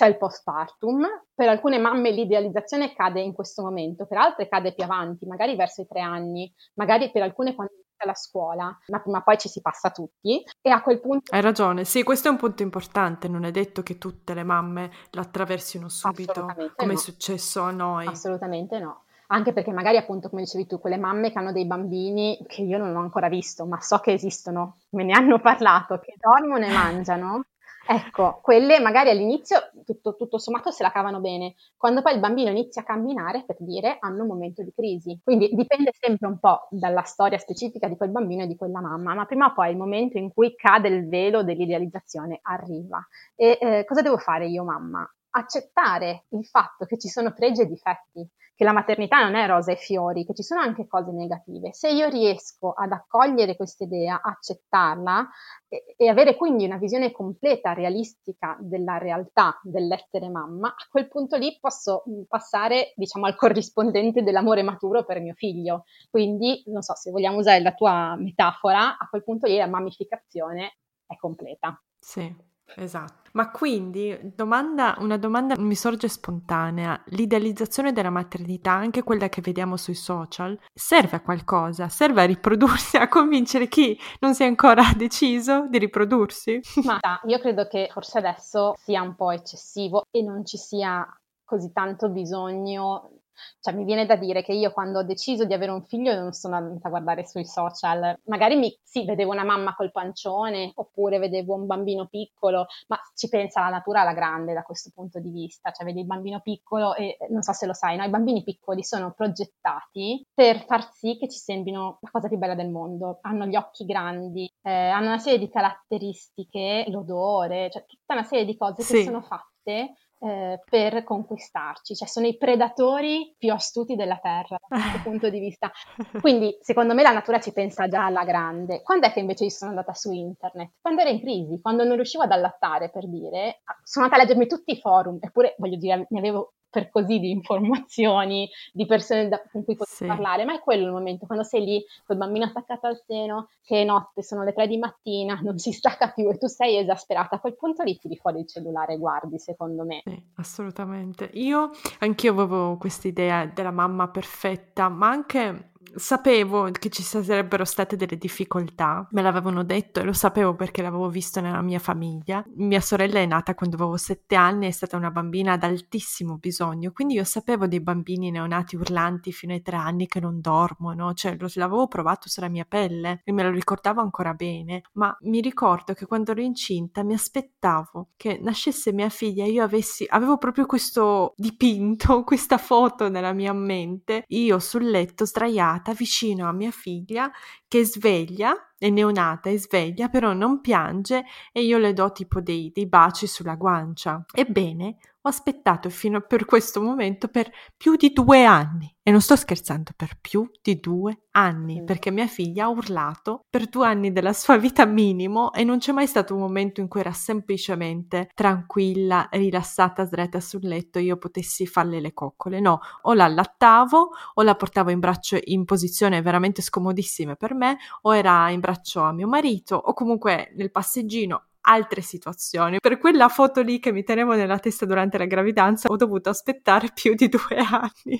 c'è il postpartum, per alcune mamme l'idealizzazione cade in questo momento, per altre cade più avanti, magari verso i tre anni, magari per alcune quando inizia la scuola, ma prima o poi ci si passa tutti e a quel punto... Hai ragione, sì, questo è un punto importante, non è detto che tutte le mamme l'attraversino subito, come no. è successo a noi. Assolutamente no anche perché magari appunto come dicevi tu, quelle mamme che hanno dei bambini che io non ho ancora visto, ma so che esistono, me ne hanno parlato, che dormono e mangiano, Ecco, quelle magari all'inizio tutto, tutto, sommato se la cavano bene, quando poi il bambino inizia a camminare, per dire, hanno un momento di crisi. Quindi dipende sempre un po' dalla storia specifica di quel bambino e di quella mamma, ma prima o poi il momento in cui cade il velo dell'idealizzazione arriva. E eh, cosa devo fare io mamma? Accettare il fatto che ci sono pregi e difetti, che la maternità non è rosa e fiori, che ci sono anche cose negative. Se io riesco ad accogliere questa idea, accettarla e, e, avere quindi una visione completa, realistica della realtà dell'essere mamma, a quel punto lì posso mm, passare, diciamo, al corrispondente dell'amore maturo per mio figlio. Quindi, non so, se vogliamo usare la tua metafora, a quel punto lì la mammificazione è completa. Sì. Esatto. Ma quindi domanda, una domanda mi sorge spontanea. L'idealizzazione della maternità, anche quella che vediamo sui social, serve a qualcosa? Serve a riprodursi, a convincere chi non si è ancora [laughs] deciso di riprodursi? [laughs] Ma io credo che forse adesso sia un po' eccessivo e non ci sia così tanto bisogno cioè, mi viene da dire che io quando ho deciso di avere un figlio non sono andata a guardare sui social, magari mi, sì, vedevo una mamma col pancione oppure vedevo un bambino piccolo, ma ci pensa la natura alla grande da questo punto di vista, cioè vedi il bambino piccolo e non so se lo sai, no? i bambini piccoli sono progettati per far sì che ci sembrino la cosa più bella del mondo, hanno gli occhi grandi, eh, hanno una serie di caratteristiche, l'odore, cioè tutta una serie di cose sì. che sono fatte eh, per conquistarci, cioè sono i predatori più astuti della Terra da questo punto di vista. [laughs] Quindi secondo me la natura ci pensa già alla grande. Quando è che invece io sono andata su internet? Quando ero in crisi, quando non riuscivo ad allattare, per dire, sono andata a leggermi tutti i forum, eppure voglio dire, ne avevo per così di informazioni, di persone da, con cui poter sì. parlare, ma è quello il momento, quando sei lì col bambino attaccato al seno, che è notte, sono le tre di mattina, non si stacca più e tu sei esasperata, a quel punto lì tiri fuori il cellulare e guardi, secondo me. Sì, assolutamente. Io, anch'io avevo questa idea della mamma perfetta, ma anche sapevo che ci sarebbero state delle difficoltà, me l'avevano detto e lo sapevo perché l'avevo visto nella mia famiglia. Mia sorella è nata quando avevo sette anni, è stata una bambina ad altissimo bisogno, quindi io sapevo dei bambini neonati urlanti fino ai tre anni che non dormono, cioè lo, l'avevo provato sulla mia pelle e me lo ricordavo ancora bene, ma mi ricordo che quando ero incinta mi aspettavo che nascesse mia figlia e io avessi, avevo proprio questo dipinto, [laughs] questa foto nella mia mente, io sul letto sdraiata vicino a mia figlia che sveglia, è neonata e sveglia, però non piange e io le do tipo dei, dei baci sulla guancia. Ebbene, ho aspettato fino a per questo momento per più di due anni. E non sto scherzando, per più di due anni, perché mia figlia ha urlato per due anni della sua vita minimo e non c'è mai stato un momento in cui era semplicemente tranquilla, rilassata, sdraiata sul letto e io potessi farle le coccole. No, o la allattavo o la portavo in braccio in posizione veramente scomodissime per me, o era in braccio a mio marito o comunque nel passeggino altre situazioni. Per quella foto lì che mi tenevo nella testa durante la gravidanza ho dovuto aspettare [laughs] più di due anni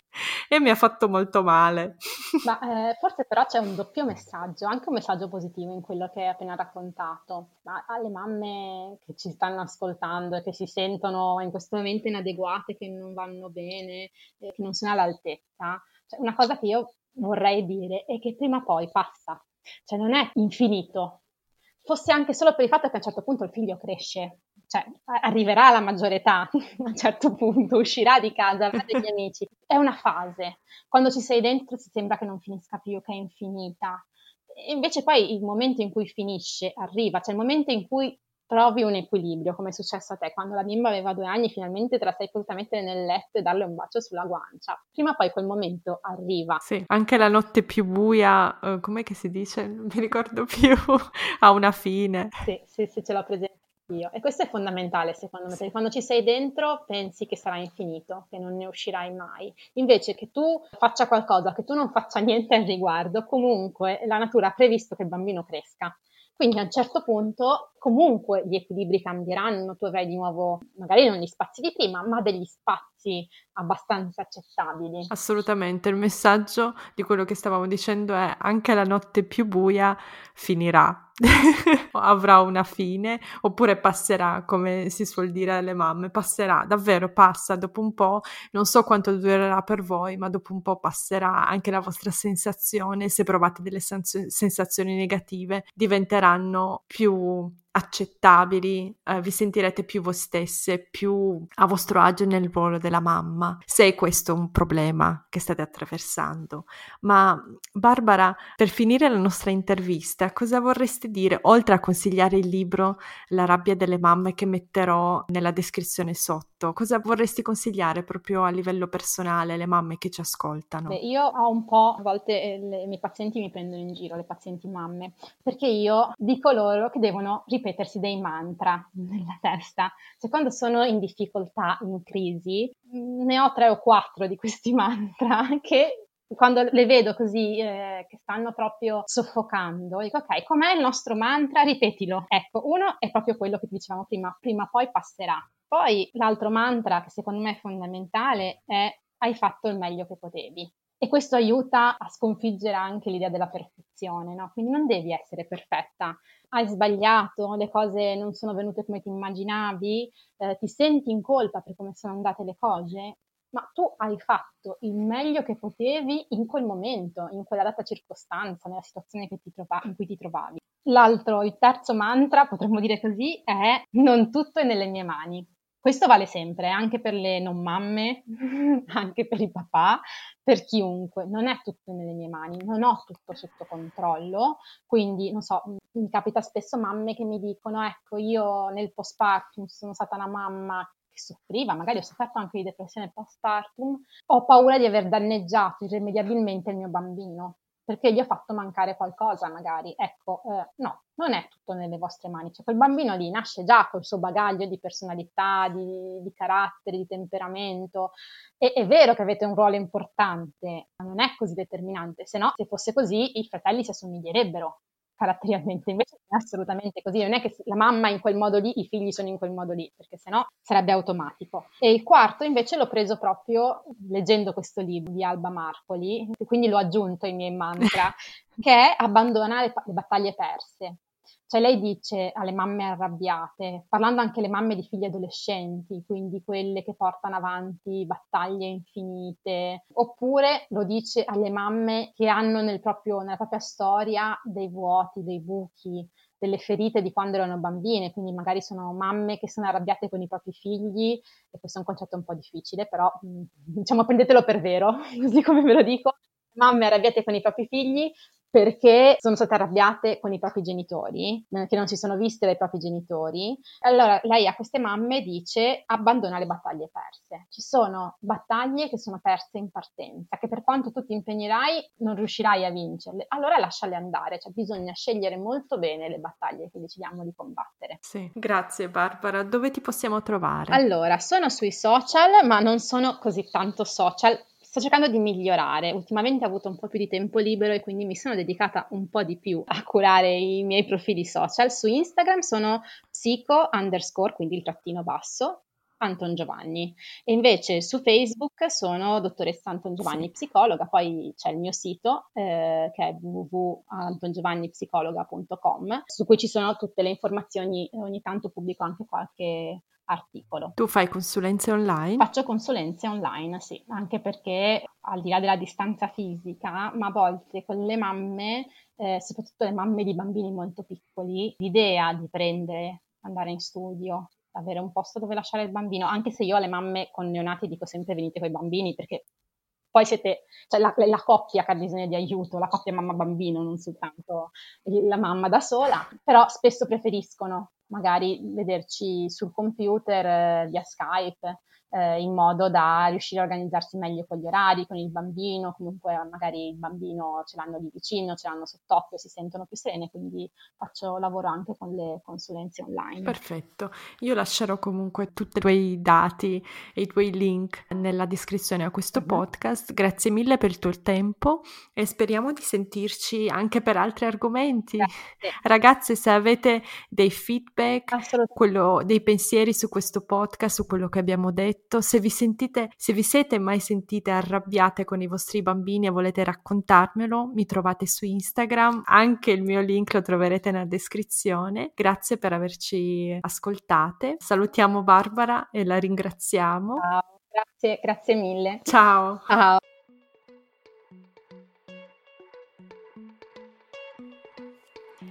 e mi ha fatto molto male. Ma eh, forse però c'è un doppio messaggio, anche un messaggio positivo in quello che hai appena raccontato. Ma alle mamme che ci stanno ascoltando e che si sentono in questo momento inadeguate, che non vanno bene, eh, che non sono all'altezza, cioè, una cosa che io vorrei dire è che prima o poi passa. Cioè non è infinito, fosse anche solo per il fatto che a un certo punto il figlio cresce, cioè arriverà alla maggiore età, [laughs] a un certo punto uscirà di casa, avrà degli [laughs] amici. È una fase. Quando ci sei dentro si sembra che non finisca più, che è infinita. E invece poi il momento in cui finisce arriva, cioè il momento in cui trovi un equilibrio, come è successo a te, quando la bimba aveva due anni finalmente te la sei potuta mettere nel letto e darle un bacio sulla guancia. Prima o poi quel momento arriva. Sì, anche la notte più buia, uh, com'è che si dice? Non mi ricordo più, [laughs] ha una fine. Sì, sì, sì, ce l'ho presente io. E questo è fondamentale secondo me, perché quando ci sei dentro pensi che sarà infinito, che non ne uscirai mai. Invece che tu faccia qualcosa, che tu non faccia [laughs] niente al riguardo, comunque la natura ha previsto che il bambino cresca. Quindi a un certo punto comunque gli equilibri cambieranno, tu avrai di nuovo, magari non gli spazi di prima, ma degli spazi abbastanza accettabili. Assolutamente, il messaggio di quello che stavamo dicendo è anche la notte più buia finirà [laughs] avrà una fine oppure passerà, come si suol dire alle mamme, passerà, davvero passa dopo un po', non so quanto durerà per voi, ma dopo un po' passerà anche la vostra sensazione, se provate delle sensazioni negative, diventeranno più accettabili, eh, vi sentirete più voi stesse, più a vostro agio nel ruolo della mamma, se è questo un problema che state attraversando. Ma Barbara, per finire la nostra intervista, cosa vorresti dire, oltre a consigliare il libro La rabbia delle mamme che metterò nella descrizione sotto, cosa vorresti consigliare proprio a livello personale alle mamme che ci ascoltano? Beh, io ho un po', a volte eh, le, i miei pazienti mi prendono in giro, le pazienti mamme, perché io dico loro che devono ripetere ripetersi dei mantra [laughs] nella testa. Cioè, quando sono in difficoltà, in crisi, ne ho tre o quattro di questi [laughs] mantra che quando le vedo così eh, che stanno proprio soffocando, dico ok, com'è il nostro mantra? Ripetilo. Ecco, uno è proprio quello che dicevamo prima, prima poi passerà. Poi l'altro mantra che secondo me è fondamentale è hai fatto il meglio che potevi. E questo aiuta a sconfiggere anche l'idea della perfezione, no? Quindi non devi essere perfetta. Hai sbagliato, le cose non sono venute come ti immaginavi, eh, ti senti in colpa per come sono andate le cose, ma tu hai fatto il meglio che potevi in quel momento, in quella data circostanza, nella situazione trova- in cui ti trovavi. L'altro, il terzo mantra, potremmo dire così, è non tutto è nelle mie mani. Questo vale sempre, anche per le non mamme, [laughs] anche per il papà, per chiunque. Non è tutto nelle mie mani, non ho tutto sotto controllo. Quindi, non so, mi capita spesso mamme che mi dicono, ecco, io nel postpartum sono stata una mamma che soffriva, magari ho sofferto anche di depressione postpartum, ho paura di aver danneggiato irrimediabilmente il mio bambino perché gli ho fatto mancare qualcosa magari. Ecco, eh, no, non è tutto nelle vostre mani, cioè quel bambino lì nasce già col suo bagaglio di personalità, di, di carattere, di temperamento. E è vero che avete un ruolo importante, ma non è così determinante, se no, se fosse così, i fratelli si assomiglierebbero caratterialmente, invece assolutamente così, non è che la mamma è in quel modo lì, i figli sono in quel modo lì, perché sennò sarebbe automatico. E il quarto invece l'ho preso proprio leggendo questo libro di Alba Marcoli, quindi l'ho aggiunto ai miei mantra, [laughs] che è abbandona le, le battaglie perse. Cioè lei dice alle mamme arrabbiate, parlando anche alle mamme di figli adolescenti, quindi quelle che portano avanti battaglie infinite, oppure lo dice alle mamme che hanno nel proprio, nella propria storia dei vuoti, dei buchi, delle ferite di quando erano bambine, quindi magari sono mamme che sono arrabbiate con i propri figli, e questo è un concetto un po' difficile, però [laughs] diciamo prendetelo per vero, [laughs] così come ve lo dico, mamme arrabbiate con i propri figli perché sono state arrabbiate con i propri genitori, eh, che non si sono viste dai propri genitori. Allora lei a queste mamme dice abbandona le battaglie perse. Ci sono battaglie che sono perse in partenza, che per quanto tu ti impegnerai non riuscirai a vincerle. Allora lasciale andare, cioè bisogna scegliere molto bene le battaglie che decidiamo di combattere. Sì, grazie Barbara. Dove ti possiamo trovare? Allora, sono sui social, ma non sono così tanto social sto cercando di migliorare. Ultimamente ho avuto un po' più di tempo libero e quindi mi sono dedicata un po' di più a curare i miei profili social. Su Instagram sono psico underscore, quindi il trattino basso, Anton Giovanni. E invece su Facebook sono dottoressa Anton Giovanni sì. psicologa, poi c'è il mio sito eh, che è www.antongivannipsicologa.com su cui ci sono tutte le informazioni, ogni tanto pubblico anche qualche articolo. Tu fai consulenze online? Faccio consulenze online, sì, anche perché al di là della distanza fisica, ma a volte con le mamme, eh, soprattutto le mamme di bambini molto piccoli, l'idea di prendere, andare in studio, avere un posto dove lasciare il bambino, anche se io alle mamme con neonati dico sempre venite con i bambini perché poi siete, cioè la, la, coppia che ha bisogno di aiuto, la coppia mamma-bambino, non soltanto la mamma da sola, però spesso preferiscono magari vederci sul computer eh, via Skype eh, in modo da riuscire a organizzarsi meglio con gli orari, con il bambino, comunque magari il bambino ce l'hanno lì vicino, ce l'hanno sott'occhio, si sentono più serene, quindi faccio lavoro anche con le consulenze online. Perfetto, io lascerò comunque tutti i tuoi dati e i tuoi link nella descrizione a questo uh-huh. podcast. Grazie mille per il tuo tempo e speriamo di sentirci anche per altri argomenti. Grazie. Ragazze, se avete dei feedback, quello, dei pensieri su questo podcast, su quello che abbiamo detto, detto, se vi sentite, se vi siete mai sentite arrabbiate con i vostri bambini e volete raccontarmelo, mi trovate su Instagram, anche il mio link lo troverete nella descrizione. Grazie per averci ascoltate. Salutiamo Barbara e la ringraziamo. Ciao, grazie, grazie mille. Ciao. Ciao.